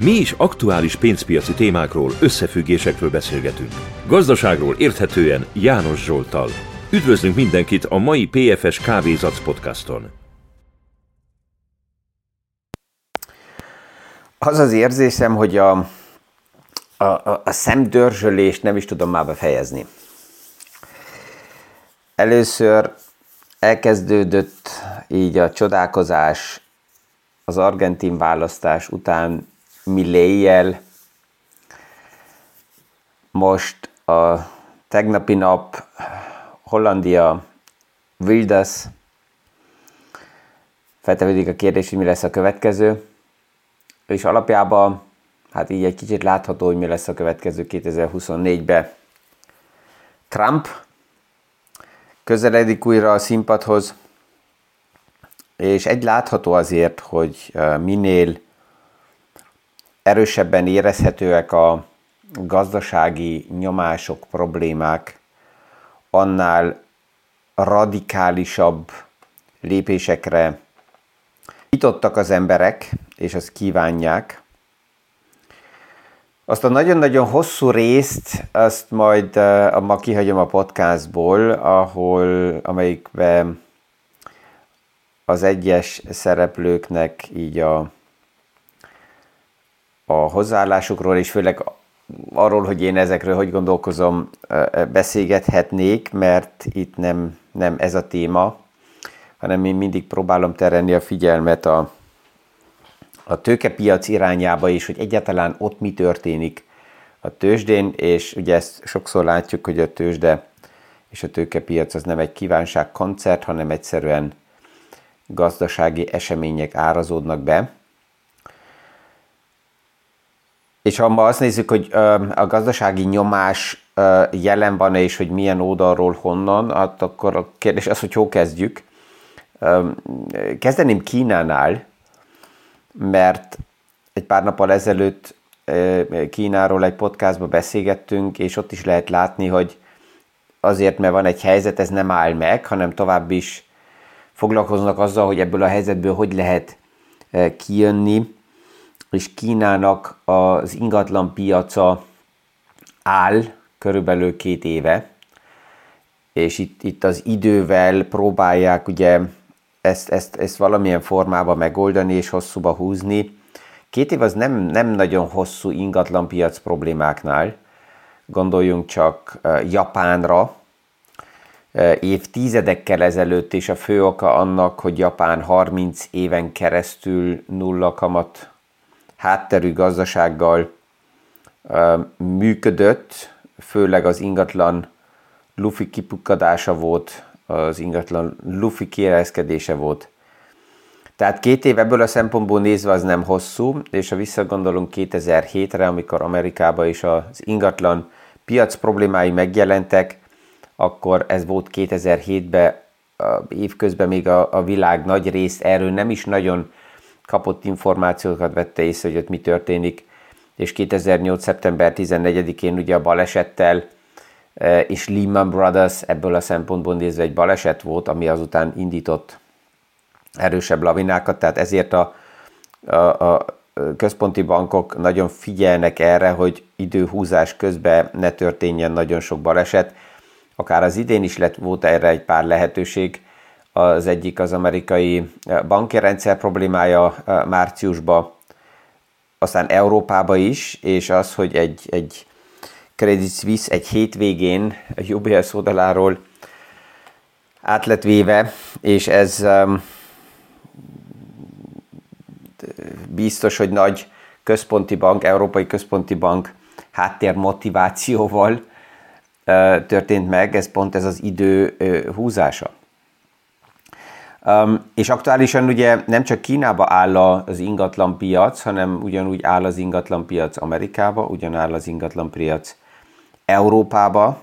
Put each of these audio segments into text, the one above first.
Mi is aktuális pénzpiaci témákról, összefüggésekről beszélgetünk. Gazdaságról érthetően János Zsoltal. Üdvözlünk mindenkit a mai PFS Kávézac podcaston. Az az érzésem, hogy a, a, a, a szemdörzsölést nem is tudom már befejezni. Először elkezdődött így a csodálkozás az argentin választás után Milléjjel. Most a tegnapi nap Hollandia Wildas feltevődik a kérdés, hogy mi lesz a következő, és alapjában hát így egy kicsit látható, hogy mi lesz a következő 2024-ben. Trump közeledik újra a színpadhoz, és egy látható azért, hogy minél erősebben érezhetőek a gazdasági nyomások, problémák, annál radikálisabb lépésekre nyitottak az emberek, és azt kívánják. Azt a nagyon-nagyon hosszú részt, azt majd uh, ma kihagyom a podcastból, ahol, amelyikben az egyes szereplőknek így a a hozzáállásukról, és főleg arról, hogy én ezekről hogy gondolkozom, beszélgethetnék, mert itt nem, nem ez a téma, hanem én mindig próbálom terelni a figyelmet a, a tőkepiac irányába is, hogy egyáltalán ott mi történik a tőzsdén, és ugye ezt sokszor látjuk, hogy a tőzsde és a tőkepiac az nem egy kívánságkoncert, hanem egyszerűen gazdasági események árazódnak be. És ha ma azt nézzük, hogy a gazdasági nyomás jelen van és hogy milyen oldalról honnan, hát akkor a kérdés az, hogy hol kezdjük. Kezdeném Kínánál, mert egy pár nappal ezelőtt Kínáról egy podcastba beszélgettünk, és ott is lehet látni, hogy azért, mert van egy helyzet, ez nem áll meg, hanem tovább is foglalkoznak azzal, hogy ebből a helyzetből hogy lehet kijönni, és Kínának az ingatlan piaca áll körülbelül két éve, és itt, itt az idővel próbálják ugye ezt, ezt, ezt valamilyen formában megoldani és hosszúba húzni. Két év az nem, nem nagyon hosszú ingatlanpiac problémáknál, gondoljunk csak Japánra, évtizedekkel ezelőtt, és a fő oka annak, hogy Japán 30 éven keresztül nulla kamat hátterű gazdasággal működött, főleg az ingatlan lufi kipukkadása volt, az ingatlan lufi kiereszkedése volt. Tehát két év ebből a szempontból nézve az nem hosszú, és ha visszagondolunk 2007-re, amikor Amerikában is az ingatlan piac problémái megjelentek, akkor ez volt 2007-ben, évközben még a, a világ nagy részt erről nem is nagyon kapott információkat, vette észre, hogy ott mi történik, és 2008. szeptember 14-én ugye a balesettel e, és Lehman Brothers ebből a szempontból nézve egy baleset volt, ami azután indított erősebb lavinákat, tehát ezért a, a, a központi bankok nagyon figyelnek erre, hogy időhúzás közben ne történjen nagyon sok baleset. Akár az idén is lett, volt erre egy pár lehetőség, az egyik az amerikai eh, banki rendszer problémája eh, márciusban, aztán Európába is, és az, hogy egy, egy Credit Suisse egy hétvégén a UBS oldaláról át lett véve, és ez um, biztos, hogy nagy központi bank, Európai Központi Bank háttér motivációval uh, történt meg, ez pont ez az idő uh, húzása. Um, és aktuálisan ugye nem csak Kínába áll az ingatlan piac, hanem ugyanúgy áll az ingatlan piac Amerikába, ugyanáll az ingatlan piac Európába,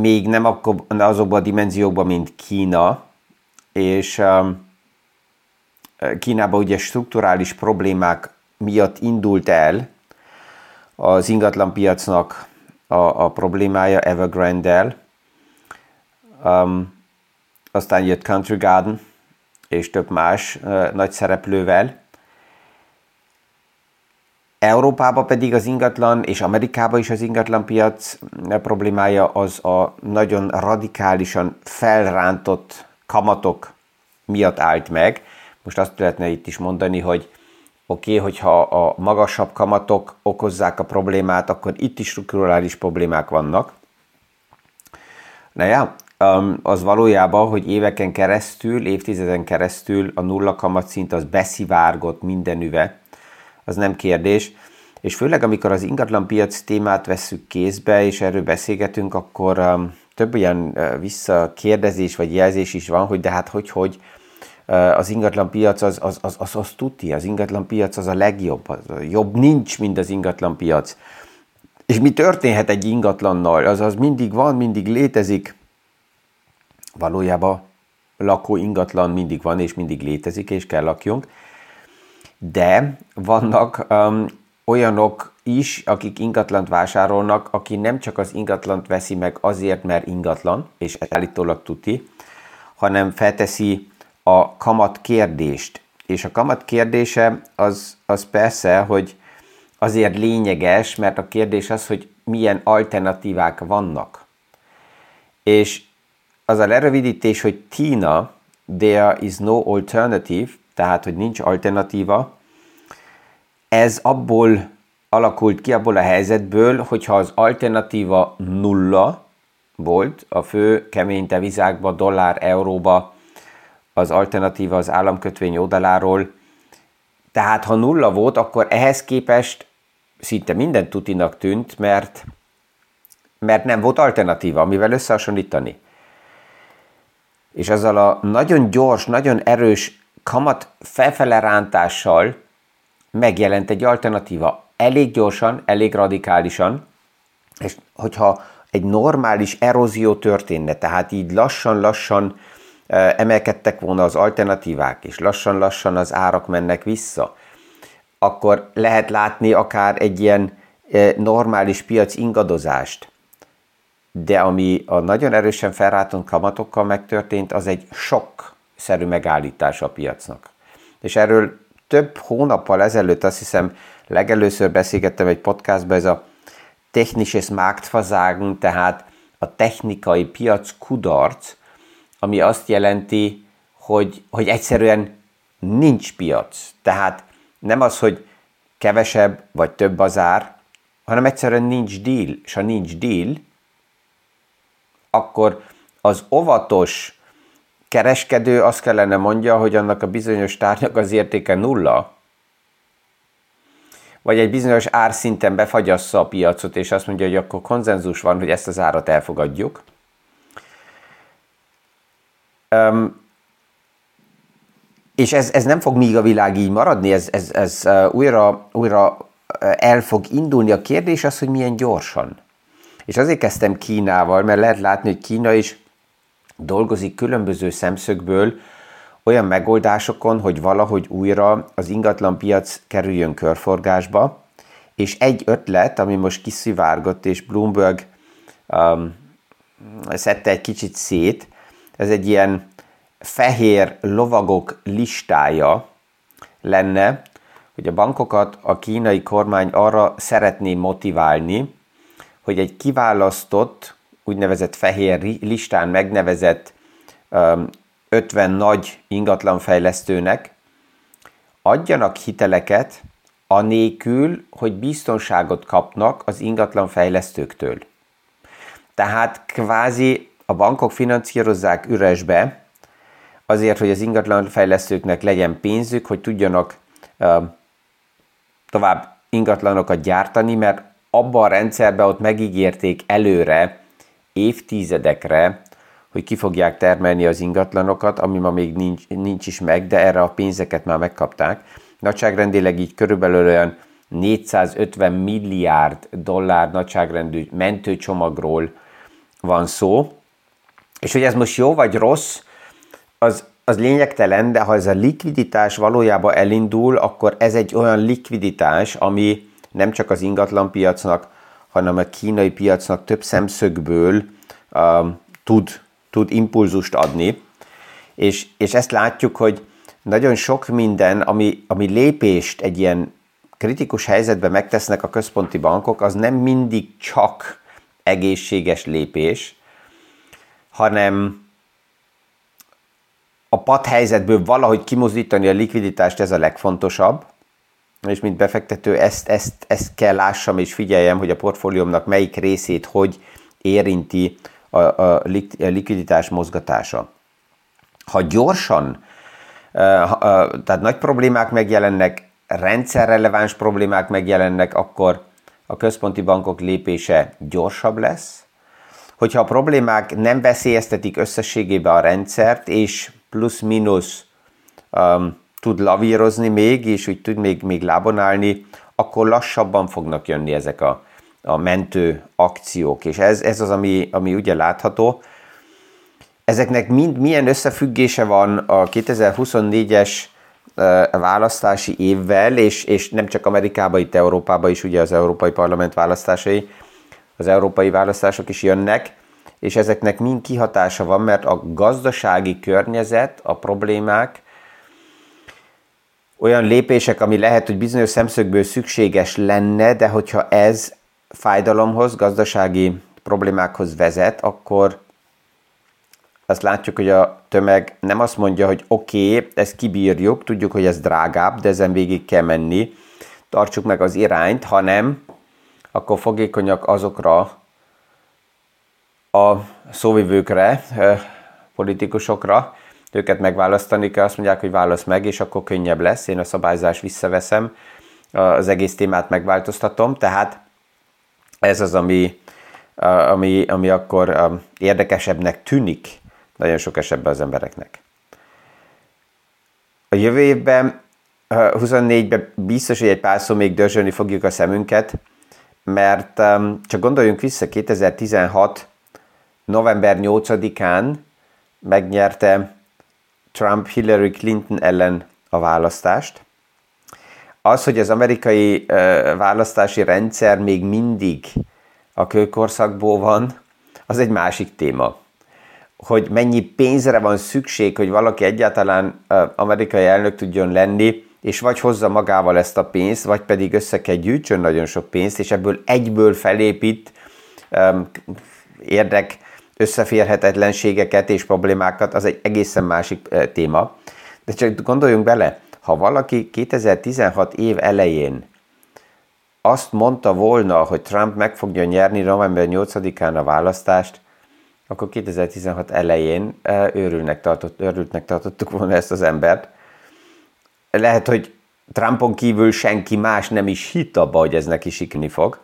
még nem azokban a dimenziókban, mint Kína, és Kínában ugye strukturális problémák miatt indult el az ingatlan piacnak a, a problémája Evergrande-el. Um, aztán jött Country Garden és több más nagy szereplővel, Európában pedig az ingatlan, és Amerikában is az ingatlan piac problémája az a nagyon radikálisan felrántott kamatok miatt állt meg. Most azt lehetne itt is mondani, hogy oké, okay, hogyha a magasabb kamatok okozzák a problémát, akkor itt is strukturális problémák vannak. Na ja, az valójában, hogy éveken keresztül, évtizeden keresztül a nulla kamatszint az beszivárgott mindenüve, az nem kérdés. És főleg, amikor az ingatlan piac témát vesszük kézbe, és erről beszélgetünk, akkor több uh, visszakérdezés vagy jelzés is van, hogy de hát hogy, hogy az ingatlan piac az, az, az, az, az tuti, az ingatlan piac az a legjobb, az, jobb nincs, mint az ingatlan piac. És mi történhet egy ingatlannal? Az, az mindig van, mindig létezik. Valójában lakó ingatlan mindig van, és mindig létezik, és kell lakjunk de vannak um, olyanok is, akik ingatlant vásárolnak, aki nem csak az ingatlant veszi meg azért, mert ingatlan, és állítólag tuti, hanem felteszi a kamat kérdést. És a kamat kérdése az, az persze, hogy azért lényeges, mert a kérdés az, hogy milyen alternatívák vannak. És az a lerövidítés, hogy TINA, there is no alternative, tehát hogy nincs alternatíva, ez abból alakult ki, abból a helyzetből, hogyha az alternatíva nulla volt, a fő kemény devizákba, dollár, euróba, az alternatíva az államkötvény oldaláról, tehát ha nulla volt, akkor ehhez képest szinte minden tutinak tűnt, mert, mert nem volt alternatíva, amivel összehasonlítani. És azzal a nagyon gyors, nagyon erős kamat felfele rántással megjelent egy alternatíva. Elég gyorsan, elég radikálisan, és hogyha egy normális erózió történne, tehát így lassan-lassan emelkedtek volna az alternatívák, és lassan-lassan az árak mennek vissza, akkor lehet látni akár egy ilyen normális piac ingadozást. De ami a nagyon erősen felrátott kamatokkal megtörtént, az egy sok szerű megállítás a piacnak. És erről több hónappal ezelőtt azt hiszem legelőször beszélgettem egy podcastban, ez a technisches Marktversagen, tehát a technikai piac kudarc, ami azt jelenti, hogy, hogy egyszerűen nincs piac. Tehát nem az, hogy kevesebb vagy több az ár, hanem egyszerűen nincs deal, és ha nincs deal, akkor az óvatos kereskedő azt kellene mondja, hogy annak a bizonyos tárgyak az értéke nulla, vagy egy bizonyos árszinten befagyassza a piacot, és azt mondja, hogy akkor konzenzus van, hogy ezt az árat elfogadjuk. Um, és ez, ez nem fog még a világ így maradni, ez, ez, ez újra, újra el fog indulni. A kérdés az, hogy milyen gyorsan. És azért kezdtem Kínával, mert lehet látni, hogy Kína is dolgozik különböző szemszögből olyan megoldásokon, hogy valahogy újra az ingatlan piac kerüljön körforgásba, és egy ötlet, ami most kiszivárgott, és Bloomberg um, szedte egy kicsit szét, ez egy ilyen fehér lovagok listája lenne, hogy a bankokat a kínai kormány arra szeretné motiválni, hogy egy kiválasztott úgynevezett fehér listán megnevezett 50 nagy ingatlanfejlesztőnek adjanak hiteleket anélkül, hogy biztonságot kapnak az ingatlanfejlesztőktől. Tehát kvázi a bankok finanszírozzák üresbe, azért, hogy az ingatlanfejlesztőknek legyen pénzük, hogy tudjanak tovább ingatlanokat gyártani, mert abban a rendszerben ott megígérték előre, évtizedekre, hogy ki fogják termelni az ingatlanokat, ami ma még nincs, nincs is meg, de erre a pénzeket már megkapták. Nagyságrendileg így körülbelül olyan 450 milliárd dollár nagyságrendű mentőcsomagról van szó. És hogy ez most jó vagy rossz, az, az lényegtelen, de ha ez a likviditás valójában elindul, akkor ez egy olyan likviditás, ami nem csak az ingatlanpiacnak, hanem a kínai piacnak több szemszögből um, tud, tud impulzust adni. És, és ezt látjuk, hogy nagyon sok minden, ami, ami lépést egy ilyen kritikus helyzetben megtesznek a központi bankok, az nem mindig csak egészséges lépés, hanem a padhelyzetből valahogy kimozdítani a likviditást, ez a legfontosabb, és mint befektető ezt, ezt, ezt kell lássam és figyeljem, hogy a portfóliómnak melyik részét hogy érinti a, a likviditás mozgatása. Ha gyorsan, tehát nagy problémák megjelennek, rendszerreleváns problémák megjelennek, akkor a központi bankok lépése gyorsabb lesz. Hogyha a problémák nem veszélyeztetik összességében a rendszert, és plusz-minusz um, tud lavírozni még, és úgy tud még, még lábon állni, akkor lassabban fognak jönni ezek a, a mentő akciók. És ez, ez az, ami, ami ugye látható. Ezeknek mind milyen összefüggése van a 2024-es választási évvel, és, és nem csak Amerikában, itt Európában is ugye az Európai Parlament választásai, az európai választások is jönnek, és ezeknek mind kihatása van, mert a gazdasági környezet, a problémák, olyan lépések, ami lehet, hogy bizonyos szemszögből szükséges lenne, de hogyha ez fájdalomhoz, gazdasági problémákhoz vezet, akkor azt látjuk, hogy a tömeg nem azt mondja, hogy oké, okay, ezt kibírjuk, tudjuk, hogy ez drágább, de ezen végig kell menni, tartsuk meg az irányt, hanem akkor fogékonyak azokra a szóvivőkre, politikusokra, őket megválasztani kell, azt mondják, hogy válasz meg, és akkor könnyebb lesz, én a szabályzás visszaveszem, az egész témát megváltoztatom, tehát ez az, ami, ami, ami akkor érdekesebbnek tűnik nagyon sok esetben az embereknek. A jövő évben, 24-ben biztos, hogy egy pár szó még dörzsölni fogjuk a szemünket, mert csak gondoljunk vissza, 2016 november 8-án megnyerte Trump Hillary Clinton ellen a választást. Az, hogy az amerikai választási rendszer még mindig a kőkorszakból van, az egy másik téma. Hogy mennyi pénzre van szükség, hogy valaki egyáltalán amerikai elnök tudjon lenni, és vagy hozza magával ezt a pénzt, vagy pedig össze kell gyűjtsön nagyon sok pénzt, és ebből egyből felépít érdek összeférhetetlenségeket és problémákat, az egy egészen másik téma. De csak gondoljunk bele, ha valaki 2016 év elején azt mondta volna, hogy Trump meg fogja nyerni november 8-án a választást, akkor 2016 elején őrülnek, tartott, őrültnek tartottuk volna ezt az embert. Lehet, hogy Trumpon kívül senki más nem is hitt abba, hogy ez neki sikni fog.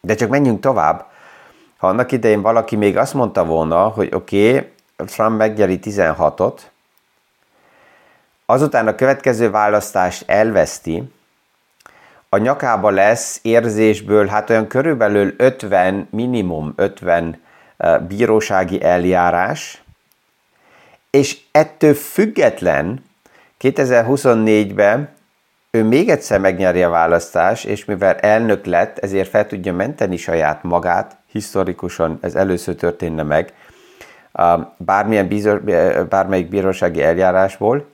De csak menjünk tovább. Ha annak idején valaki még azt mondta volna, hogy oké, okay, Trump megnyeri 16-ot, azután a következő választást elveszti, a nyakába lesz érzésből hát olyan körülbelül 50, minimum 50 eh, bírósági eljárás, és ettől független 2024-ben ő még egyszer megnyeri a választás, és mivel elnök lett, ezért fel tudja menteni saját magát, historikusan ez először történne meg, bármilyen bízor, bármelyik bírósági eljárásból,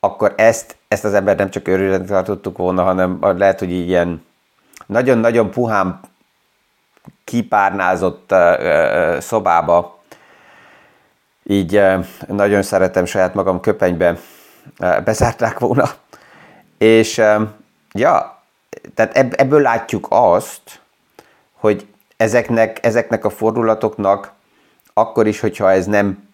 akkor ezt, ezt az ember nem csak örülnek tartottuk volna, hanem lehet, hogy ilyen nagyon-nagyon puhán kipárnázott szobába, így nagyon szeretem saját magam köpenybe bezárták volna. És ja, tehát ebből látjuk azt, hogy ezeknek, ezeknek a fordulatoknak akkor is, hogyha ez nem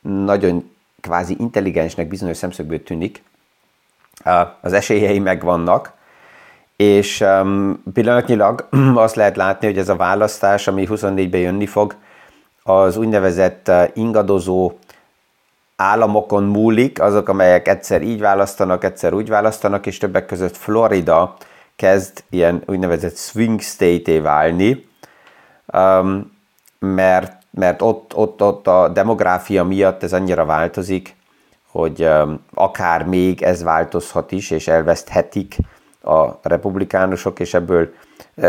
nagyon kvázi intelligensnek bizonyos szemszögből tűnik, az esélyei megvannak, és um, pillanatnyilag azt lehet látni, hogy ez a választás, ami 24-ben jönni fog, az úgynevezett ingadozó államokon múlik, azok, amelyek egyszer így választanak, egyszer úgy választanak, és többek között Florida kezd ilyen úgynevezett swing state-é válni, mert, mert ott, ott, ott a demográfia miatt ez annyira változik, hogy um, akár még ez változhat is, és elveszthetik a republikánusok, és ebből,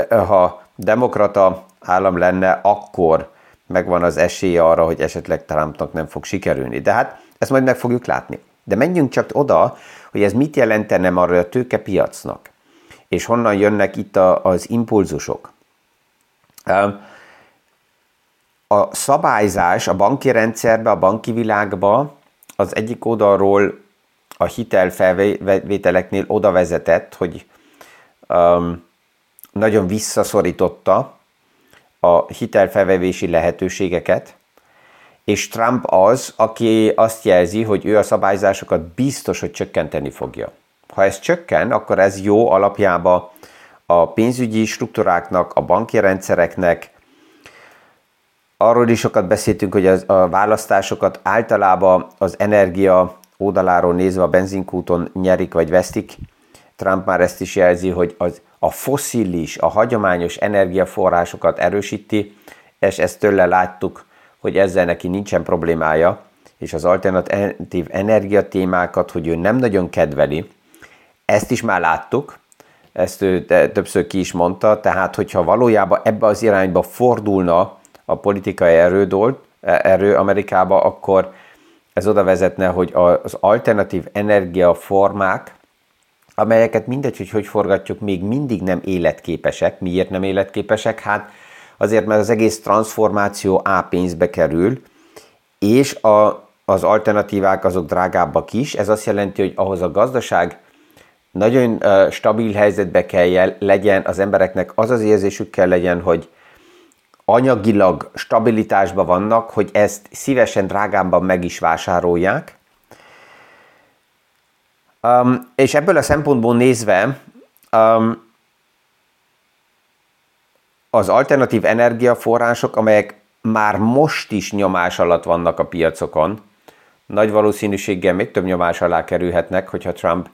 ha demokrata állam lenne, akkor megvan az esélye arra, hogy esetleg Trumpnak nem fog sikerülni. De hát ezt majd meg fogjuk látni. De menjünk csak oda, hogy ez mit jelentene arra a tőkepiacnak, és honnan jönnek itt a, az impulzusok. A szabályzás a banki rendszerbe, a banki világba az egyik oldalról a hitelfelvételeknél oda vezetett, hogy um, nagyon visszaszorította a hitelfelvevési lehetőségeket, és Trump az, aki azt jelzi, hogy ő a szabályzásokat biztos, hogy csökkenteni fogja. Ha ez csökken, akkor ez jó alapjába a pénzügyi struktúráknak, a banki rendszereknek, arról is sokat beszéltünk, hogy az, a választásokat általában az energia oldaláról nézve a benzinkúton nyerik vagy vesztik. Trump már ezt is jelzi, hogy az, a foszilis, a hagyományos energiaforrásokat erősíti, és ezt tőle láttuk, hogy ezzel neki nincsen problémája, és az alternatív energiatémákat, hogy ő nem nagyon kedveli, ezt is már láttuk, ezt ő többször ki is mondta, tehát hogyha valójában ebbe az irányba fordulna a politikai erődolt, erő Amerikába, akkor ez oda vezetne, hogy az alternatív energiaformák, amelyeket mindegy, hogy hogy forgatjuk, még mindig nem életképesek. Miért nem életképesek? Hát azért, mert az egész transformáció A pénzbe kerül, és a, az alternatívák azok drágábbak is. Ez azt jelenti, hogy ahhoz a gazdaság nagyon stabil helyzetbe kell legyen, az embereknek az az érzésük kell legyen, hogy anyagilag stabilitásban vannak, hogy ezt szívesen drágábban meg is vásárolják. Um, és ebből a szempontból nézve um, az alternatív energiaforrások, amelyek már most is nyomás alatt vannak a piacokon, nagy valószínűséggel még több nyomás alá kerülhetnek, hogyha Trump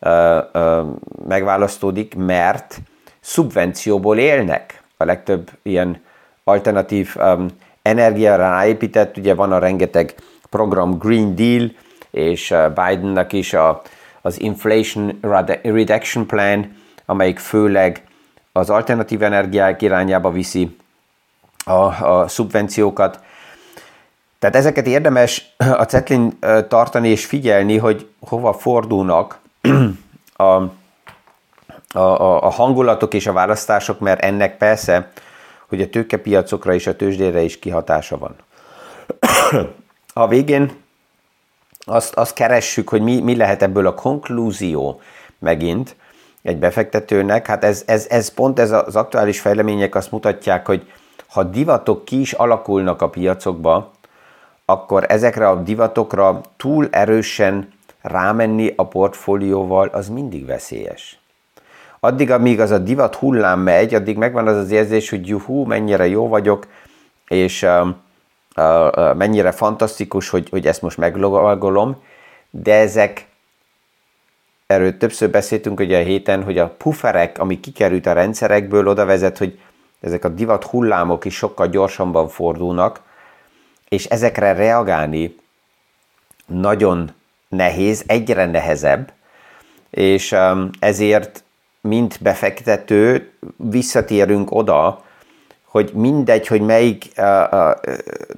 uh, uh, megválasztódik, mert szubvencióból élnek. A legtöbb ilyen alternatív um, energiára ráépített, ugye van a rengeteg program Green Deal, és uh, Bidennek is a, az Inflation Reduction Plan, amelyik főleg az alternatív energiák irányába viszi a, a szubvenciókat. Tehát ezeket érdemes a cetlin tartani és figyelni, hogy hova fordulnak a, a, a hangulatok és a választások, mert ennek persze hogy a tőkepiacokra és a tőzsdére is kihatása van. a végén azt, azt keressük, hogy mi, mi lehet ebből a konklúzió megint egy befektetőnek. Hát ez, ez, ez pont ez az aktuális fejlemények azt mutatják, hogy ha divatok ki is alakulnak a piacokba, akkor ezekre a divatokra túl erősen rámenni a portfólióval, az mindig veszélyes addig, amíg az a divat hullám megy, addig megvan az az érzés, hogy juhú, mennyire jó vagyok, és uh, uh, mennyire fantasztikus, hogy, hogy ezt most meglovagolom, de ezek, erről többször beszéltünk ugye a héten, hogy a pufferek, ami kikerült a rendszerekből, oda vezet, hogy ezek a divat hullámok is sokkal gyorsabban fordulnak, és ezekre reagálni nagyon nehéz, egyre nehezebb, és um, ezért mint befektető visszatérünk oda, hogy mindegy, hogy melyik uh, uh,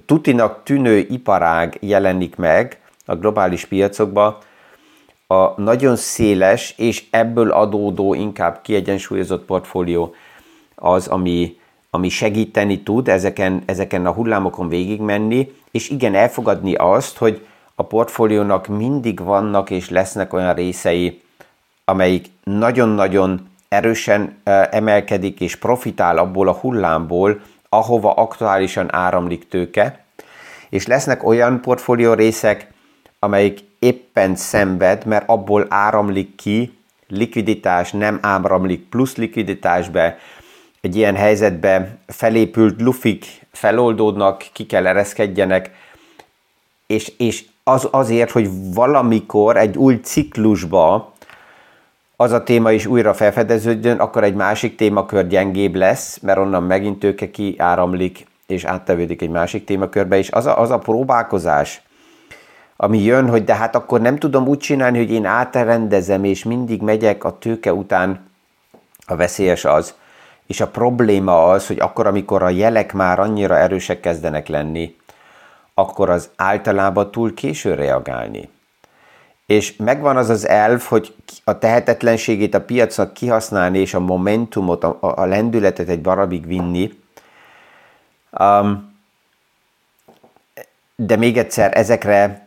tutinak tűnő iparág jelenik meg a globális piacokban, a nagyon széles és ebből adódó inkább kiegyensúlyozott portfólió az, ami, ami segíteni tud ezeken, ezeken a hullámokon végigmenni, és igen, elfogadni azt, hogy a portfóliónak mindig vannak és lesznek olyan részei, amelyik nagyon-nagyon erősen emelkedik és profitál abból a hullámból, ahova aktuálisan áramlik tőke, és lesznek olyan portfólió részek, amelyik éppen szenved, mert abból áramlik ki likviditás, nem áramlik plusz likviditásbe, egy ilyen helyzetbe felépült lufik feloldódnak, ki kell ereszkedjenek, és, és az azért, hogy valamikor egy új ciklusba az a téma is újra felfedeződjön, akkor egy másik témakör gyengébb lesz, mert onnan megint tőke kiáramlik, és áttevődik egy másik témakörbe, és az a, az a próbálkozás, ami jön, hogy de hát akkor nem tudom úgy csinálni, hogy én átrendezem, és mindig megyek a tőke után, a veszélyes az, és a probléma az, hogy akkor, amikor a jelek már annyira erősek kezdenek lenni, akkor az általában túl késő reagálni és megvan az az elv, hogy a tehetetlenségét a piacnak kihasználni, és a momentumot, a, a lendületet egy darabig vinni. Um, de még egyszer ezekre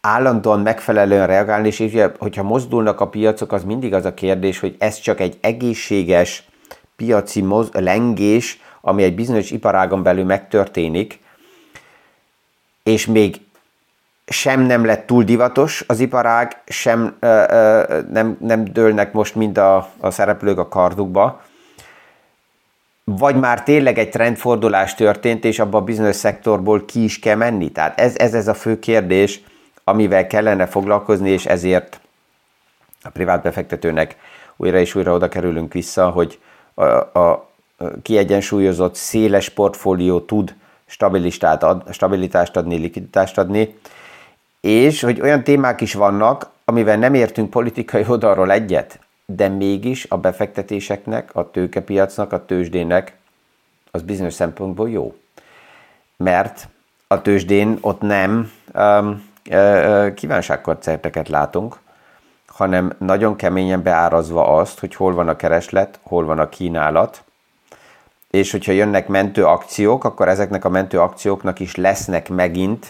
állandóan megfelelően reagálni, és ugye, hogyha mozdulnak a piacok, az mindig az a kérdés, hogy ez csak egy egészséges piaci moz- lengés, ami egy bizonyos iparágon belül megtörténik, és még sem nem lett túl divatos az iparág, sem ö, ö, nem, nem dőlnek most mind a, a szereplők a kardukba, vagy már tényleg egy trendfordulás történt, és abban a bizonyos szektorból ki is kell menni. Tehát ez, ez, ez a fő kérdés, amivel kellene foglalkozni, és ezért a privát befektetőnek újra és újra oda kerülünk vissza, hogy a, a kiegyensúlyozott, széles portfólió tud ad, stabilitást adni, likviditást adni, és hogy olyan témák is vannak, amivel nem értünk politikai oldalról egyet, de mégis a befektetéseknek, a tőkepiacnak, a tőzsdének az bizonyos szempontból jó. Mert a tőzsdén ott nem um, kívánságkoncerteket látunk, hanem nagyon keményen beárazva azt, hogy hol van a kereslet, hol van a kínálat, és hogyha jönnek mentő akciók, akkor ezeknek a mentő akcióknak is lesznek megint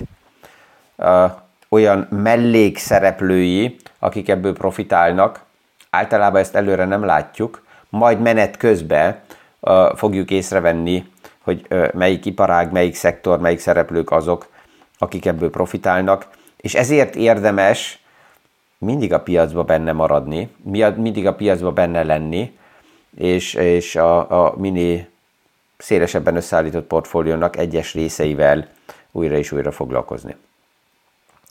olyan mellékszereplői, akik ebből profitálnak. Általában ezt előre nem látjuk, majd menet közben uh, fogjuk észrevenni, hogy uh, melyik iparág, melyik szektor, melyik szereplők azok, akik ebből profitálnak, és ezért érdemes mindig a piacba benne maradni, mindig a piacba benne lenni, és, és a, a mini szélesebben összeállított portfóliónak egyes részeivel újra és újra foglalkozni.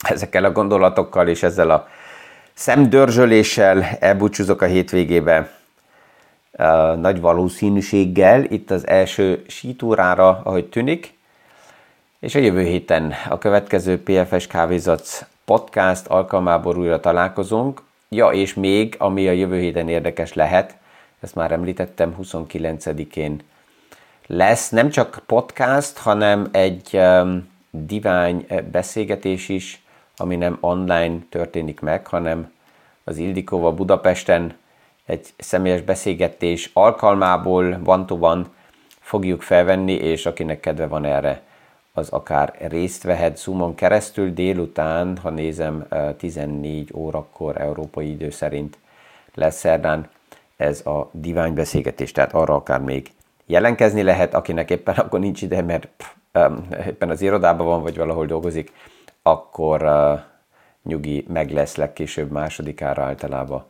Ezekkel a gondolatokkal és ezzel a szemdörzsöléssel elbúcsúzok a hétvégébe. Nagy valószínűséggel itt az első sítúrára, ahogy tűnik, és a jövő héten a következő PFS Kávézat podcast alkalmából újra találkozunk. Ja, és még, ami a jövő héten érdekes lehet, ezt már említettem, 29-én lesz nem csak podcast, hanem egy um, divány beszélgetés is, ami nem online történik meg, hanem az Ildikóval Budapesten egy személyes beszélgetés alkalmából van van fogjuk felvenni, és akinek kedve van erre, az akár részt vehet Zoomon keresztül délután, ha nézem, 14 eh, órakor európai idő szerint lesz szerdán ez a divány beszélgetés, tehát arra akár még Jelenkezni lehet, akinek éppen akkor nincs ide, mert pff, éppen az irodában van, vagy valahol dolgozik, akkor uh, nyugi meg lesz legkésőbb másodikára általában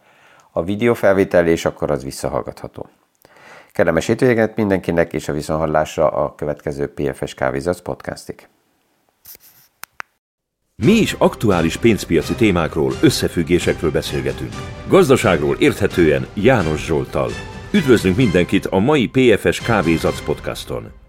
a videófelvétel, és akkor az visszahallgatható. Kellemes hétvéget mindenkinek, és a viszonhallásra a következő PFS Kávézac podcastig. Mi is aktuális pénzpiaci témákról, összefüggésekről beszélgetünk. Gazdaságról érthetően János Zsoltal. Üdvözlünk mindenkit a mai PFS Kávézac podcaston!